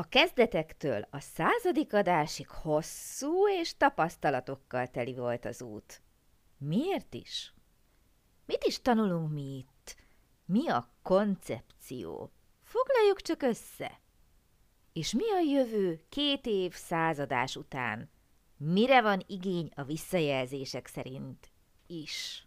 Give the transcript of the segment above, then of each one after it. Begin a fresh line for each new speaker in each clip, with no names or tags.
A kezdetektől a századik adásig hosszú és tapasztalatokkal teli volt az út. Miért is? Mit is tanulunk mi itt? Mi a koncepció? Foglaljuk csak össze. És mi a jövő két év századás után? Mire van igény a visszajelzések szerint is?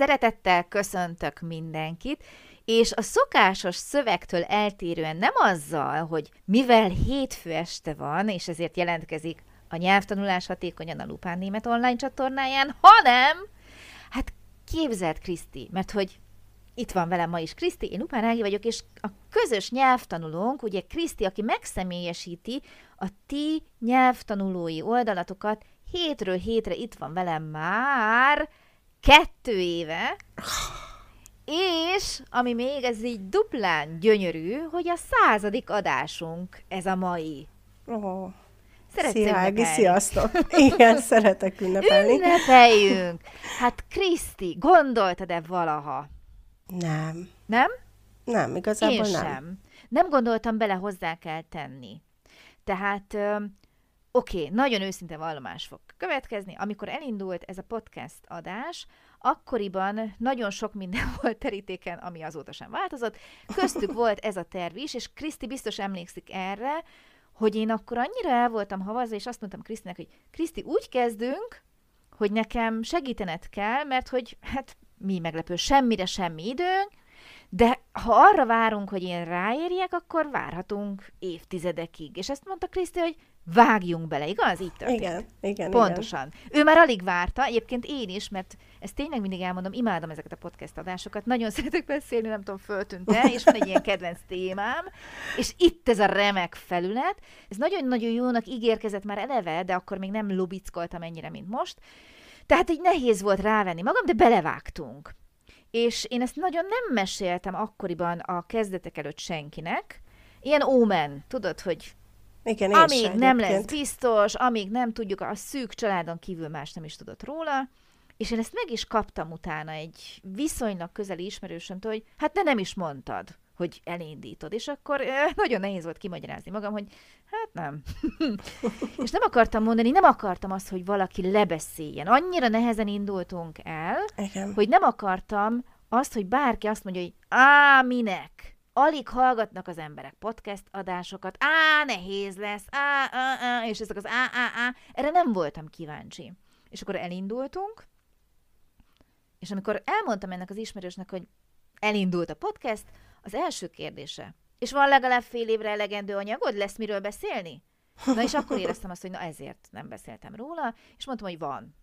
Szeretettel köszöntök mindenkit, és a szokásos szövegtől eltérően nem azzal, hogy mivel hétfő este van, és ezért jelentkezik a nyelvtanulás hatékonyan a Lupán Német online csatornáján, hanem, hát képzeld Kriszti, mert hogy itt van velem ma is Kriszti, én Lupán Ági vagyok, és a közös nyelvtanulónk, ugye Kriszti, aki megszemélyesíti a ti nyelvtanulói oldalatokat, hétről hétre itt van velem már kettő éve, és ami még ez így duplán gyönyörű, hogy a századik adásunk ez a mai.
Oh. Szeretsz Szia, Ági, sziasztok! Igen, szeretek ünnepelni.
Ünnepeljünk! Hát Kriszti, gondoltad-e valaha?
Nem.
Nem?
Nem, igazából
Én
nem.
sem. Nem gondoltam bele, hozzá kell tenni. Tehát, oké, okay, nagyon őszinte vallomás fog következni. Amikor elindult ez a podcast adás, akkoriban nagyon sok minden volt terítéken, ami azóta sem változott. Köztük volt ez a terv is, és Kriszti biztos emlékszik erre, hogy én akkor annyira el voltam havazva, és azt mondtam Krisztinek, hogy Kriszti, úgy kezdünk, hogy nekem segítened kell, mert hogy hát mi meglepő, semmire semmi időnk, de ha arra várunk, hogy én ráérjek, akkor várhatunk évtizedekig. És ezt mondta Kriszti, hogy vágjunk bele, igaz? Így történt.
Igen, igen,
Pontosan. Igen. Ő már alig várta, egyébként én is, mert ezt tényleg mindig elmondom, imádom ezeket a podcast adásokat, nagyon szeretek beszélni, nem tudom, föltűnt-e, és van egy ilyen kedvenc témám, és itt ez a remek felület, ez nagyon-nagyon jónak ígérkezett már eleve, de akkor még nem lubickoltam ennyire, mint most, tehát így nehéz volt rávenni magam, de belevágtunk. És én ezt nagyon nem meséltem akkoriban a kezdetek előtt senkinek, ilyen ómen, tudod, hogy
igen,
amíg nem lesz biztos, amíg nem tudjuk, a szűk családon kívül más nem is tudott róla, és én ezt meg is kaptam utána egy viszonylag közeli ismerősömtől, hogy hát de nem is mondtad, hogy elindítod. És akkor nagyon nehéz volt kimagyarázni magam, hogy hát nem. és nem akartam mondani, nem akartam azt, hogy valaki lebeszéljen. Annyira nehezen indultunk el,
Igen.
hogy nem akartam azt, hogy bárki azt mondja, hogy á, minek? Alig hallgatnak az emberek podcast adásokat, á, nehéz lesz, á, á, á, és ezek az á, á, á, erre nem voltam kíváncsi. És akkor elindultunk, és amikor elmondtam ennek az ismerősnek, hogy elindult a podcast, az első kérdése, és van legalább fél évre elegendő anyagod, lesz miről beszélni? Na és akkor éreztem azt, hogy na ezért nem beszéltem róla, és mondtam, hogy van.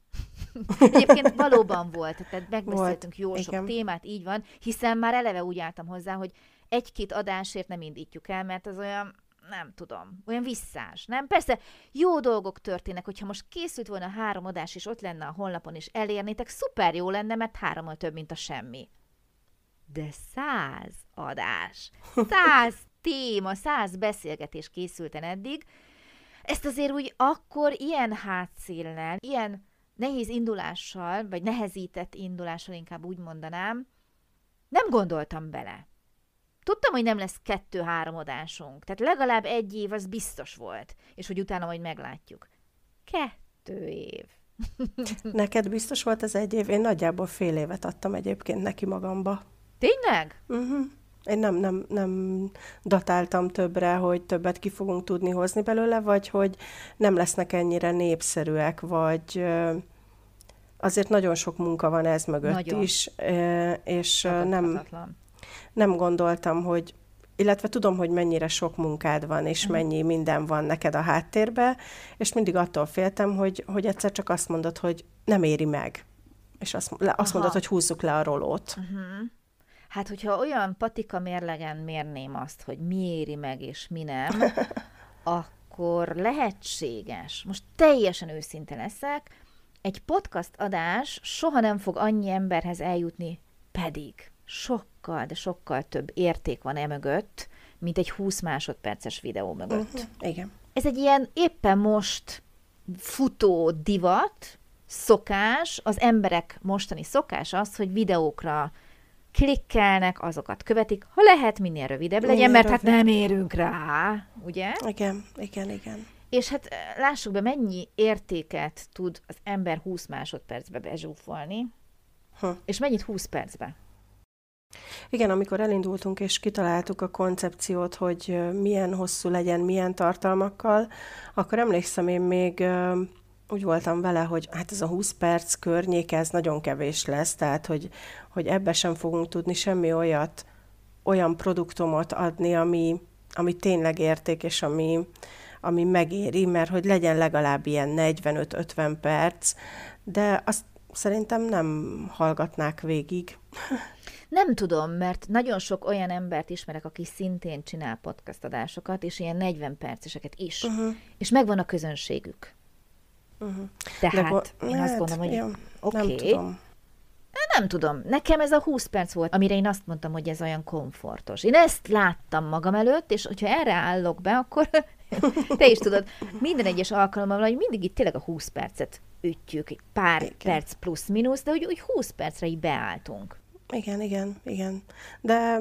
Egyébként valóban volt, tehát megbeszéltünk volt, jó sok igen. témát, így van, hiszen már eleve úgy álltam hozzá, hogy egy-két adásért nem indítjuk el, mert az olyan, nem tudom, olyan visszás, nem? Persze jó dolgok történnek, hogyha most készült volna három adás, és ott lenne a honlapon, és elérnétek, szuper jó lenne, mert hárommal több, mint a semmi. De száz adás, száz téma, száz beszélgetés készülten eddig, ezt azért úgy akkor ilyen hátszéllel, ilyen nehéz indulással, vagy nehezített indulással inkább úgy mondanám, nem gondoltam bele. Tudtam, hogy nem lesz kettő-három adásunk, tehát legalább egy év az biztos volt, és hogy utána majd meglátjuk. Kettő év.
Neked biztos volt ez egy év? Én nagyjából fél évet adtam egyébként neki magamba.
Tényleg?
Uh-huh. Én nem, nem, nem datáltam többre, hogy többet ki fogunk tudni hozni belőle, vagy hogy nem lesznek ennyire népszerűek, vagy azért nagyon sok munka van ez mögött nagyon. is, és nem, nem gondoltam, hogy illetve tudom, hogy mennyire sok munkád van, és uh-huh. mennyi minden van neked a háttérbe, és mindig attól féltem, hogy, hogy egyszer csak azt mondod, hogy nem éri meg. És azt, azt mondod, hogy húzzuk le a rolót.
Uh-huh. Hát, hogyha olyan patika mérlegen mérném azt, hogy mi éri meg és mi nem, akkor lehetséges, most teljesen őszinte leszek, egy podcast adás soha nem fog annyi emberhez eljutni, pedig sokkal, de sokkal több érték van e mögött, mint egy 20 másodperces videó mögött.
Uh-huh. Igen.
Ez egy ilyen éppen most futó divat, szokás, az emberek mostani szokás az, hogy videókra klikkelnek, azokat követik, ha lehet, minél rövidebb minél legyen, mert rövid. hát nem érünk rá, ugye?
Igen, igen, igen.
És hát eh, lássuk be, mennyi értéket tud az ember 20 másodpercbe bezsúfolni, hm. és mennyit 20 percbe.
Igen, amikor elindultunk és kitaláltuk a koncepciót, hogy milyen hosszú legyen, milyen tartalmakkal, akkor emlékszem, én még úgy voltam vele, hogy hát ez a 20 perc környék, ez nagyon kevés lesz, tehát hogy, hogy ebbe sem fogunk tudni semmi olyat, olyan produktumot adni, ami, ami tényleg érték, és ami, ami megéri, mert hogy legyen legalább ilyen 45-50 perc, de azt szerintem nem hallgatnák végig.
Nem tudom, mert nagyon sok olyan embert ismerek, aki szintén csinál podcast adásokat, és ilyen 40 perceseket is. Uh-huh. És megvan a közönségük. Uh-huh. Tehát De, én hát, azt gondolom, hogy ja, oké. Okay, nem tudom. Nem tudom. Nekem ez a 20 perc volt, amire én azt mondtam, hogy ez olyan komfortos. Én ezt láttam magam előtt, és hogyha erre állok be, akkor te is tudod, minden egyes alkalommal, hogy mindig itt tényleg a 20 percet ütjük, egy pár Igen. perc plusz-minusz, de hogy úgy 20 percre így beálltunk.
Igen, igen, igen. De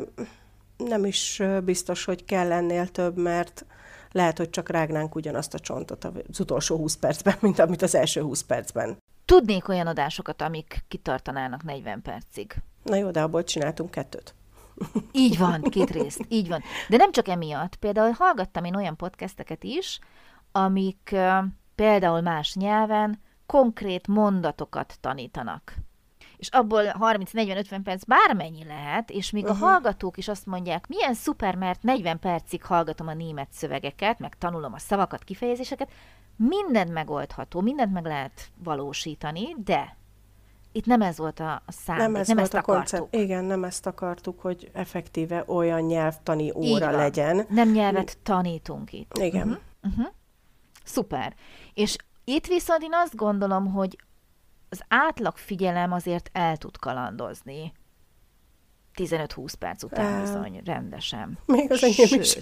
nem is biztos, hogy kell ennél több, mert lehet, hogy csak rágnánk ugyanazt a csontot az utolsó 20 percben, mint amit az első 20 percben.
Tudnék olyan adásokat, amik kitartanának 40 percig.
Na jó, de abból csináltunk kettőt.
Így van, két részt, így van. De nem csak emiatt. Például hallgattam én olyan podcasteket is, amik például más nyelven konkrét mondatokat tanítanak és abból 30-40-50 perc bármennyi lehet, és még uh-huh. a hallgatók is azt mondják, milyen szuper, mert 40 percig hallgatom a német szövegeket, meg tanulom a szavakat, kifejezéseket, mindent megoldható, mindent meg lehet valósítani, de itt nem ez volt a, szándék, nem, ez nem
volt
ezt
a koncept. Igen, nem ezt akartuk, hogy effektíve olyan nyelvtani óra legyen.
Nem nyelvet tanítunk itt.
Igen. Uh-huh.
Uh-huh. Szuper. És itt viszont én azt gondolom, hogy az átlag figyelem azért el tud kalandozni. 15-20 perc után bizony, rendesen.
Még az enyém sőt, is.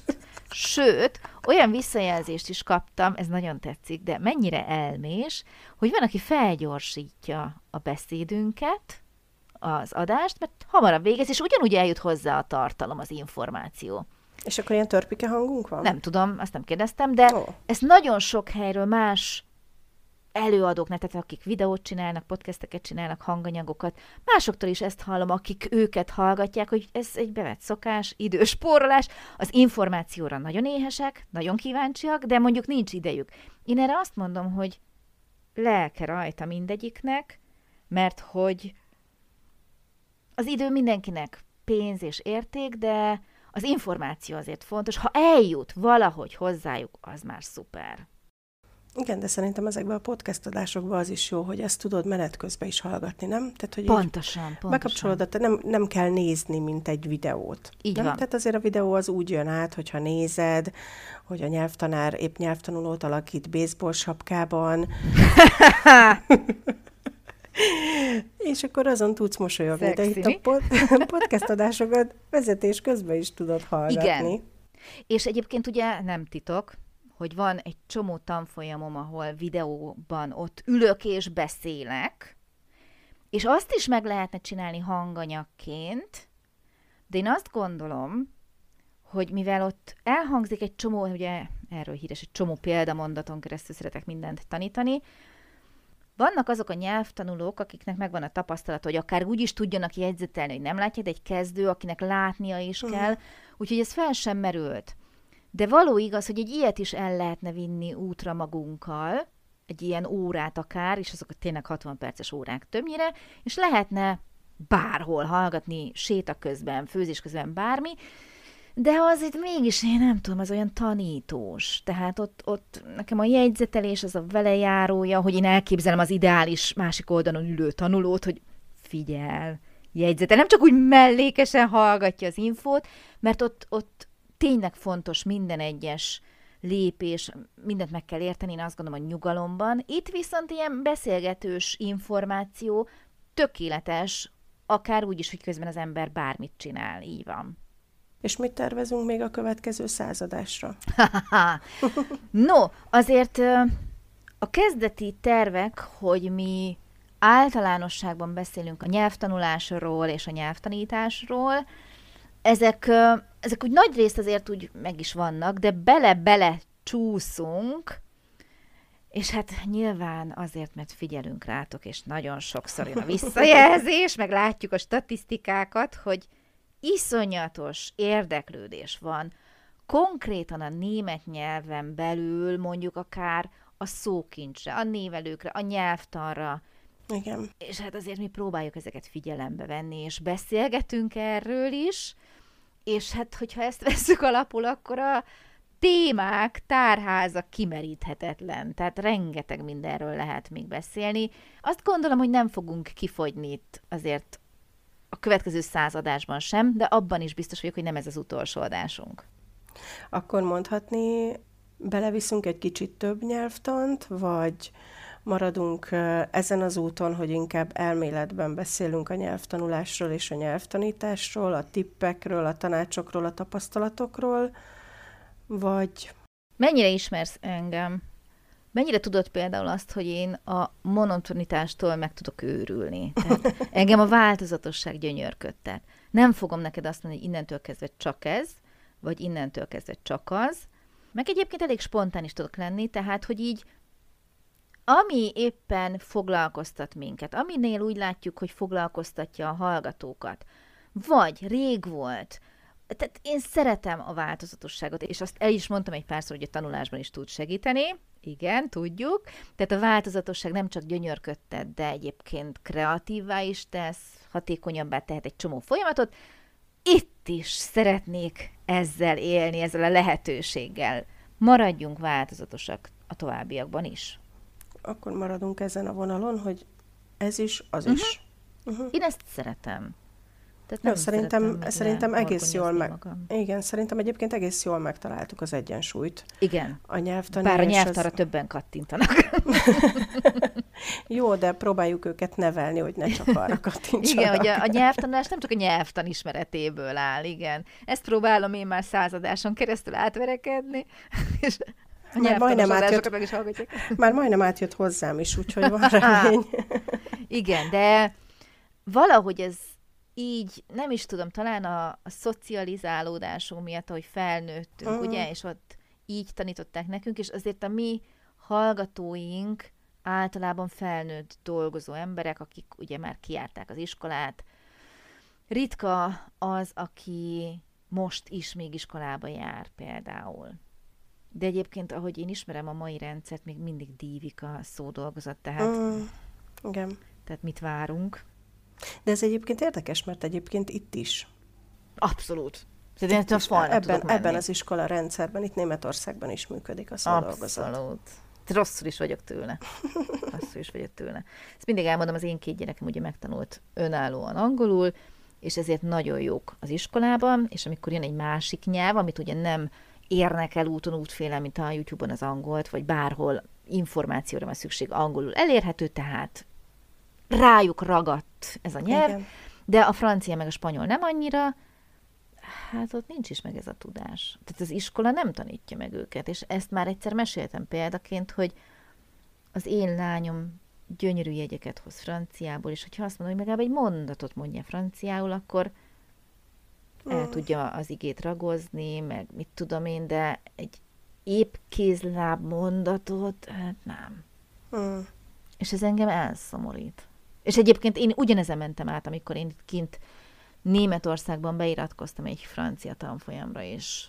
Sőt, olyan visszajelzést is kaptam, ez nagyon tetszik, de mennyire elmés, hogy van, aki felgyorsítja a beszédünket, az adást, mert hamarabb végez, és ugyanúgy eljut hozzá a tartalom, az információ.
És akkor ilyen törpike hangunk van?
Nem tudom, azt nem kérdeztem, de oh. ezt nagyon sok helyről más előadók, tehát akik videót csinálnak, podcasteket csinálnak, hanganyagokat, másoktól is ezt hallom, akik őket hallgatják, hogy ez egy bevett szokás, időspórolás, az információra nagyon éhesek, nagyon kíváncsiak, de mondjuk nincs idejük. Én erre azt mondom, hogy lelke rajta mindegyiknek, mert hogy az idő mindenkinek pénz és érték, de az információ azért fontos. Ha eljut valahogy hozzájuk, az már szuper.
Igen, de szerintem ezekben a podcast adásokban az is jó, hogy ezt tudod menet közben is hallgatni, nem? Tehát, hogy
pontosan, pontosan.
Bekapcsolod, de nem, nem kell nézni, mint egy videót.
Így
nem?
van.
Tehát azért a videó az úgy jön át, hogyha nézed, hogy a nyelvtanár épp nyelvtanulót alakít baseball sapkában. És akkor azon tudsz mosolyogni.
Szexi,
de itt a pod- podcast adásokat vezetés közben is tudod hallgatni. Igen.
És egyébként ugye nem titok, hogy van egy csomó tanfolyamom, ahol videóban ott ülök és beszélek, és azt is meg lehetne csinálni hanganyagként, de én azt gondolom, hogy mivel ott elhangzik egy csomó, ugye erről híres, egy csomó példamondaton keresztül szeretek mindent tanítani, vannak azok a nyelvtanulók, akiknek megvan a tapasztalat, hogy akár úgy is tudjanak jegyzetelni, hogy nem látják, egy kezdő, akinek látnia is uh-huh. kell, úgyhogy ez fel sem merült. De való igaz, hogy egy ilyet is el lehetne vinni útra magunkkal, egy ilyen órát akár, és azok tényleg 60 perces órák többnyire, és lehetne bárhol hallgatni, séta közben, főzés közben, bármi, de az itt mégis, én nem tudom, az olyan tanítós. Tehát ott, ott nekem a jegyzetelés az a velejárója, hogy én elképzelem az ideális másik oldalon ülő tanulót, hogy figyel, jegyzete, nem csak úgy mellékesen hallgatja az infót, mert ott, ott tényleg fontos minden egyes lépés, mindent meg kell érteni, én azt gondolom, hogy nyugalomban. Itt viszont ilyen beszélgetős információ tökéletes, akár úgy is, hogy közben az ember bármit csinál, így van.
És mit tervezünk még a következő századásra?
no, azért a kezdeti tervek, hogy mi általánosságban beszélünk a nyelvtanulásról és a nyelvtanításról, ezek, ezek úgy nagy részt azért úgy meg is vannak, de bele-bele csúszunk, és hát nyilván azért, mert figyelünk rátok, és nagyon sokszor jön a visszajelzés, meg látjuk a statisztikákat, hogy iszonyatos érdeklődés van konkrétan a német nyelven belül, mondjuk akár a szókincsre, a névelőkre, a nyelvtanra.
Igen.
És hát azért mi próbáljuk ezeket figyelembe venni, és beszélgetünk erről is, és hát, hogyha ezt veszük alapul, akkor a témák, tárháza kimeríthetetlen. Tehát rengeteg mindenről lehet még beszélni. Azt gondolom, hogy nem fogunk kifogyni itt azért a következő századásban sem, de abban is biztos vagyok, hogy nem ez az utolsó adásunk.
Akkor mondhatni, beleviszünk egy kicsit több nyelvtant, vagy maradunk ezen az úton, hogy inkább elméletben beszélünk a nyelvtanulásról és a nyelvtanításról, a tippekről, a tanácsokról, a tapasztalatokról, vagy...
Mennyire ismersz engem? Mennyire tudod például azt, hogy én a monotonitástól meg tudok őrülni? Tehát engem a változatosság gyönyörködtet. Nem fogom neked azt mondani, hogy innentől kezdve csak ez, vagy innentől kezdve csak az. Meg egyébként elég spontán is tudok lenni, tehát, hogy így ami éppen foglalkoztat minket, aminél úgy látjuk, hogy foglalkoztatja a hallgatókat, vagy rég volt, tehát én szeretem a változatosságot, és azt el is mondtam egy párszor, hogy a tanulásban is tud segíteni, igen, tudjuk. Tehát a változatosság nem csak gyönyörködtet, de egyébként kreatívvá is tesz, hatékonyabbá tehet egy csomó folyamatot. Itt is szeretnék ezzel élni, ezzel a lehetőséggel. Maradjunk változatosak a továbbiakban is.
Akkor maradunk ezen a vonalon, hogy ez is, az uh-huh. is.
Uh-huh. Én ezt szeretem.
Tehát nem szerintem, szerintem egész jól meg... Magam. Igen, szerintem egyébként egész jól megtaláltuk az egyensúlyt.
Igen.
A nyelvtan
Bár a nyelvtanra az... többen kattintanak.
Jó, de próbáljuk őket nevelni, hogy ne csak arra kattintsanak.
Igen, hogy a, a nyelvtanulás nem csak a nyelvtan ismeretéből áll, igen. Ezt próbálom én már századáson keresztül átverekedni, és már majdnem, átjött, meg is
már majdnem átjött hozzám is, úgyhogy van remény.
igen, de valahogy ez így, nem is tudom, talán a, a szocializálódásunk miatt, ahogy felnőttünk, uh-huh. ugye, és ott így tanították nekünk, és azért a mi hallgatóink általában felnőtt dolgozó emberek, akik ugye már kiárták az iskolát. Ritka az, aki most is még iskolába jár például. De egyébként, ahogy én ismerem a mai rendszert, még mindig dívik a szódolgozat, tehát...
Uh, igen.
Tehát mit várunk?
De ez egyébként érdekes, mert egyébként itt is.
Abszolút.
Itt is, ebben, ebben az iskola rendszerben, itt Németországban is működik a szódolgozat.
Abszolút. Rosszul is vagyok tőle. Rosszul is vagyok tőle. Ezt mindig elmondom, az én két gyerekem ugye megtanult önállóan angolul, és ezért nagyon jók az iskolában, és amikor jön egy másik nyelv, amit ugye nem érnek el úton útféle, mint a YouTube-on az angolt, vagy bárhol információra van szükség angolul elérhető, tehát rájuk ragadt ez a nyelv, Igen. de a francia meg a spanyol nem annyira, hát ott nincs is meg ez a tudás. Tehát az iskola nem tanítja meg őket, és ezt már egyszer meséltem példaként, hogy az én lányom gyönyörű jegyeket hoz franciából, és hogyha azt mondom, hogy legalább egy mondatot mondja franciául, akkor el mm. tudja az igét ragozni, meg mit tudom én, de egy épp kézláb mondatot, hát nem. Mm. És ez engem elszomorít. És egyébként én ugyanezen mentem át, amikor én kint Németországban beiratkoztam egy francia tanfolyamra, és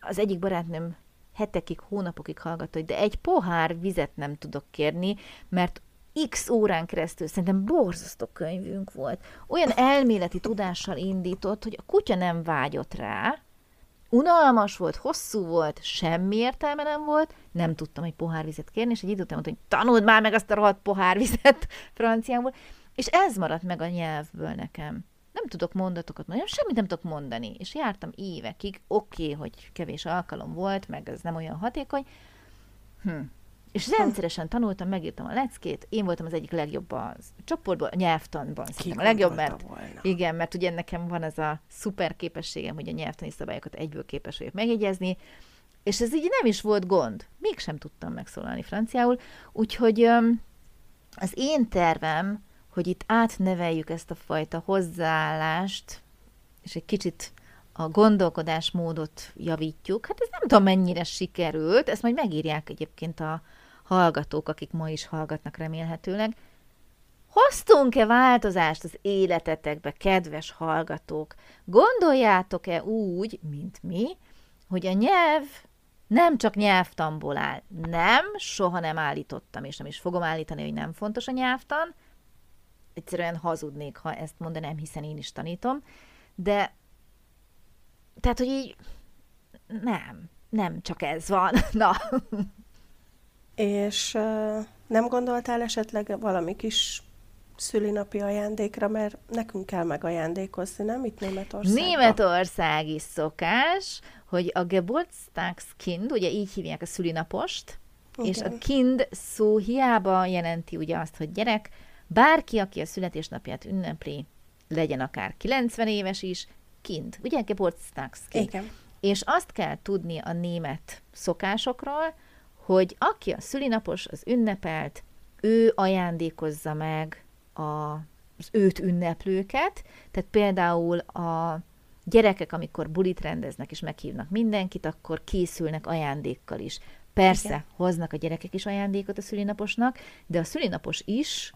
az egyik barátnőm hetekig, hónapokig hallgatta, hogy de egy pohár vizet nem tudok kérni, mert x órán keresztül szerintem borzasztó könyvünk volt. Olyan elméleti tudással indított, hogy a kutya nem vágyott rá, unalmas volt, hosszú volt, semmi értelme nem volt, nem tudtam egy pohárvizet kérni, és egy idő után mondta, hogy tanuld már meg azt a rohadt pohárvizet franciából, És ez maradt meg a nyelvből nekem. Nem tudok mondatokat mondani, semmit nem tudok mondani. És jártam évekig, oké, okay, hogy kevés alkalom volt, meg ez nem olyan hatékony. Hm. És rendszeresen tanultam, megírtam a leckét, én voltam az egyik legjobb a csoportban, a nyelvtanban szerintem a legjobb, mert volna. igen, mert ugye nekem van ez a szuper képességem, hogy a nyelvtani szabályokat egyből képes vagyok megjegyezni, és ez így nem is volt gond. Mégsem tudtam megszólalni franciául, úgyhogy az én tervem, hogy itt átneveljük ezt a fajta hozzáállást, és egy kicsit a gondolkodásmódot javítjuk. Hát ez nem tudom mennyire sikerült, ezt majd megírják egyébként a hallgatók, akik ma is hallgatnak remélhetőleg. Hoztunk-e változást az életetekbe, kedves hallgatók? Gondoljátok-e úgy, mint mi, hogy a nyelv nem csak nyelvtanból áll. Nem, soha nem állítottam, és nem is fogom állítani, hogy nem fontos a nyelvtan. Egyszerűen hazudnék, ha ezt mondanám, hiszen én is tanítom. De, tehát, hogy így nem, nem csak ez van. Na.
És nem gondoltál esetleg valami kis szülinapi ajándékra, mert nekünk kell megajándékozni, nem itt Németországban?
Németország is szokás, hogy a Geburtstagskind, ugye így hívják a szülinapost, Igen. és a kind szó hiába jelenti ugye azt, hogy gyerek, bárki, aki a születésnapját ünnepli, legyen akár 90 éves is, kind, ugye Geburtstagskind. Igen. És azt kell tudni a német szokásokról, hogy aki a szülinapos, az ünnepelt, ő ajándékozza meg a, az őt ünneplőket, tehát például a gyerekek, amikor bulit rendeznek és meghívnak mindenkit, akkor készülnek ajándékkal is. Persze, Igen. hoznak a gyerekek is ajándékot a szülinaposnak, de a szülinapos is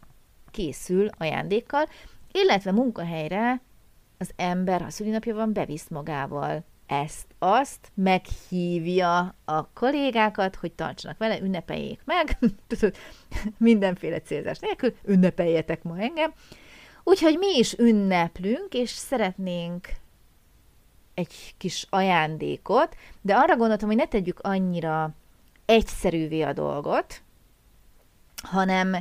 készül ajándékkal, illetve munkahelyre az ember, ha szülinapja van, bevisz magával ezt, azt, meghívja a kollégákat, hogy tartsanak vele, ünnepeljék meg, mindenféle célzás nélkül, ünnepeljetek ma engem. Úgyhogy mi is ünneplünk, és szeretnénk egy kis ajándékot, de arra gondoltam, hogy ne tegyük annyira egyszerűvé a dolgot, hanem,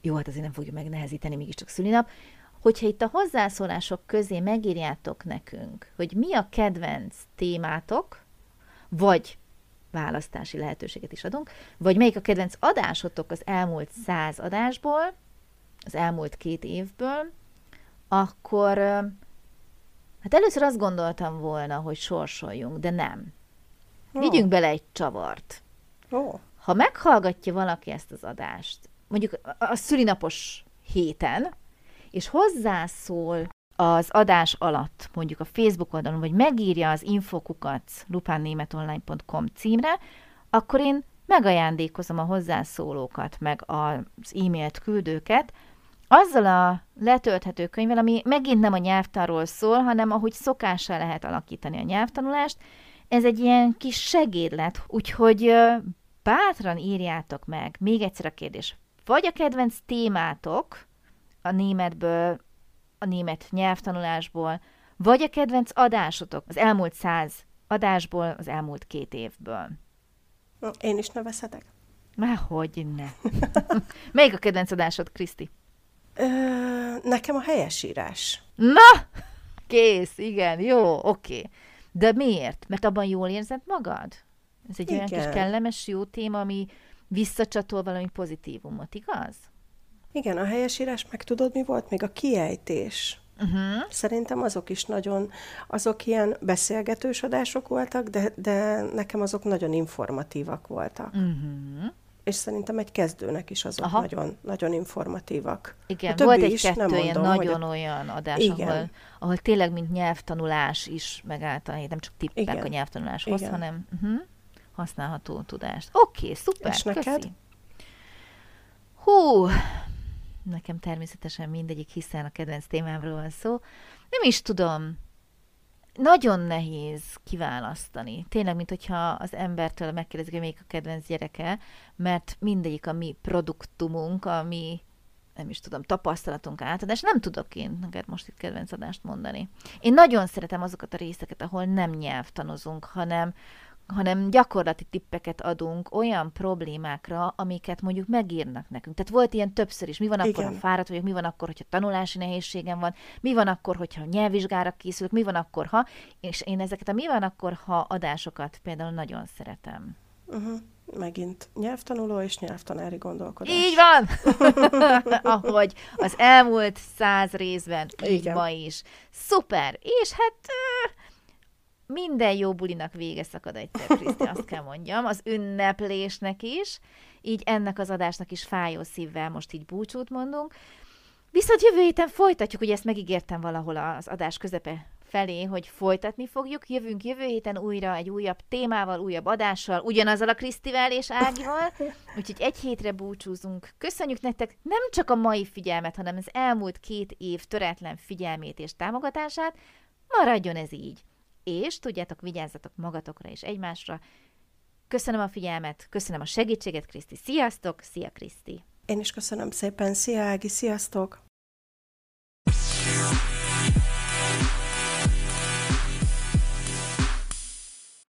jó, hát azért nem fogjuk megnehezíteni, mégiscsak szülinap, hogyha itt a hozzászólások közé megírjátok nekünk, hogy mi a kedvenc témátok, vagy választási lehetőséget is adunk, vagy melyik a kedvenc adásotok az elmúlt száz adásból, az elmúlt két évből, akkor hát először azt gondoltam volna, hogy sorsoljunk, de nem. Oh. Vigyünk bele egy csavart. Oh. Ha meghallgatja valaki ezt az adást, mondjuk a szülinapos héten, és hozzászól az adás alatt, mondjuk a Facebook oldalon, vagy megírja az infokukat lupánnémetonline.com címre, akkor én megajándékozom a hozzászólókat, meg az e-mailt küldőket, azzal a letölthető könyvvel, ami megint nem a nyelvtanról szól, hanem ahogy szokással lehet alakítani a nyelvtanulást, ez egy ilyen kis segédlet, úgyhogy bátran írjátok meg, még egyszer a kérdés, vagy a kedvenc témátok, a németből, a német nyelvtanulásból, vagy a kedvenc adásotok az elmúlt száz adásból, az elmúlt két évből.
Én is nevezhetek?
Már hogy ne. Melyik a kedvenc adásod, Kriszti?
Ö, nekem a helyesírás.
Na! Kész, igen, jó, oké. De miért? Mert abban jól érzed magad? Ez egy igen. olyan kis kellemes, jó téma, ami visszacsatol valami pozitívumot, igaz?
Igen, a helyesírás, meg tudod, mi volt? Még a kiejtés. Uh-huh. Szerintem azok is nagyon, azok ilyen beszélgetős adások voltak, de, de nekem azok nagyon informatívak voltak. Uh-huh. És szerintem egy kezdőnek is azok Aha. nagyon, nagyon informatívak.
Igen, volt egy-kettő ilyen nagyon hogy... olyan adás, Igen. ahol, ahol tényleg, mint nyelvtanulás is megállta, nem csak tippek Igen. a nyelvtanuláshoz, Igen. hanem uh-huh, használható tudást. Oké, okay, szuper, És neked? Köszi. Hú, nekem természetesen mindegyik, hiszen a kedvenc témámról van szó. Nem is tudom, nagyon nehéz kiválasztani. Tényleg, mint hogyha az embertől megkérdezik, hogy melyik a kedvenc gyereke, mert mindegyik a mi produktumunk, a mi nem is tudom, tapasztalatunk átadás. Nem tudok én neked most itt kedvenc adást mondani. Én nagyon szeretem azokat a részeket, ahol nem nyelvtanozunk, hanem hanem gyakorlati tippeket adunk olyan problémákra, amiket mondjuk megírnak nekünk. Tehát volt ilyen többször is. Mi van akkor,
Igen.
ha fáradt vagyok, mi van akkor, hogyha tanulási nehézségem van, mi van akkor, hogyha nyelvvizsgára készülök, mi van akkor, ha, és én ezeket a mi van akkor, ha adásokat például nagyon szeretem.
Uh-huh. Megint nyelvtanuló és nyelvtanári gondolkodás.
Így van! Ahogy az elmúlt száz részben, így ma is. Szuper! És hát minden jó bulinak vége szakad egyszer, Kriszti, azt kell mondjam, az ünneplésnek is, így ennek az adásnak is fájó szívvel most így búcsút mondunk. Viszont jövő héten folytatjuk, ugye ezt megígértem valahol az adás közepe felé, hogy folytatni fogjuk. Jövünk jövő héten újra egy újabb témával, újabb adással, ugyanazzal a Krisztivel és Ágival. Úgyhogy egy hétre búcsúzunk. Köszönjük nektek nem csak a mai figyelmet, hanem az elmúlt két év töretlen figyelmét és támogatását. Maradjon ez így. És tudjátok, vigyázzatok magatokra és egymásra. Köszönöm a figyelmet, köszönöm a segítséget, Kriszti. Sziasztok! Szia, Kriszti!
Én is köszönöm szépen. Szia Ági, sziasztok!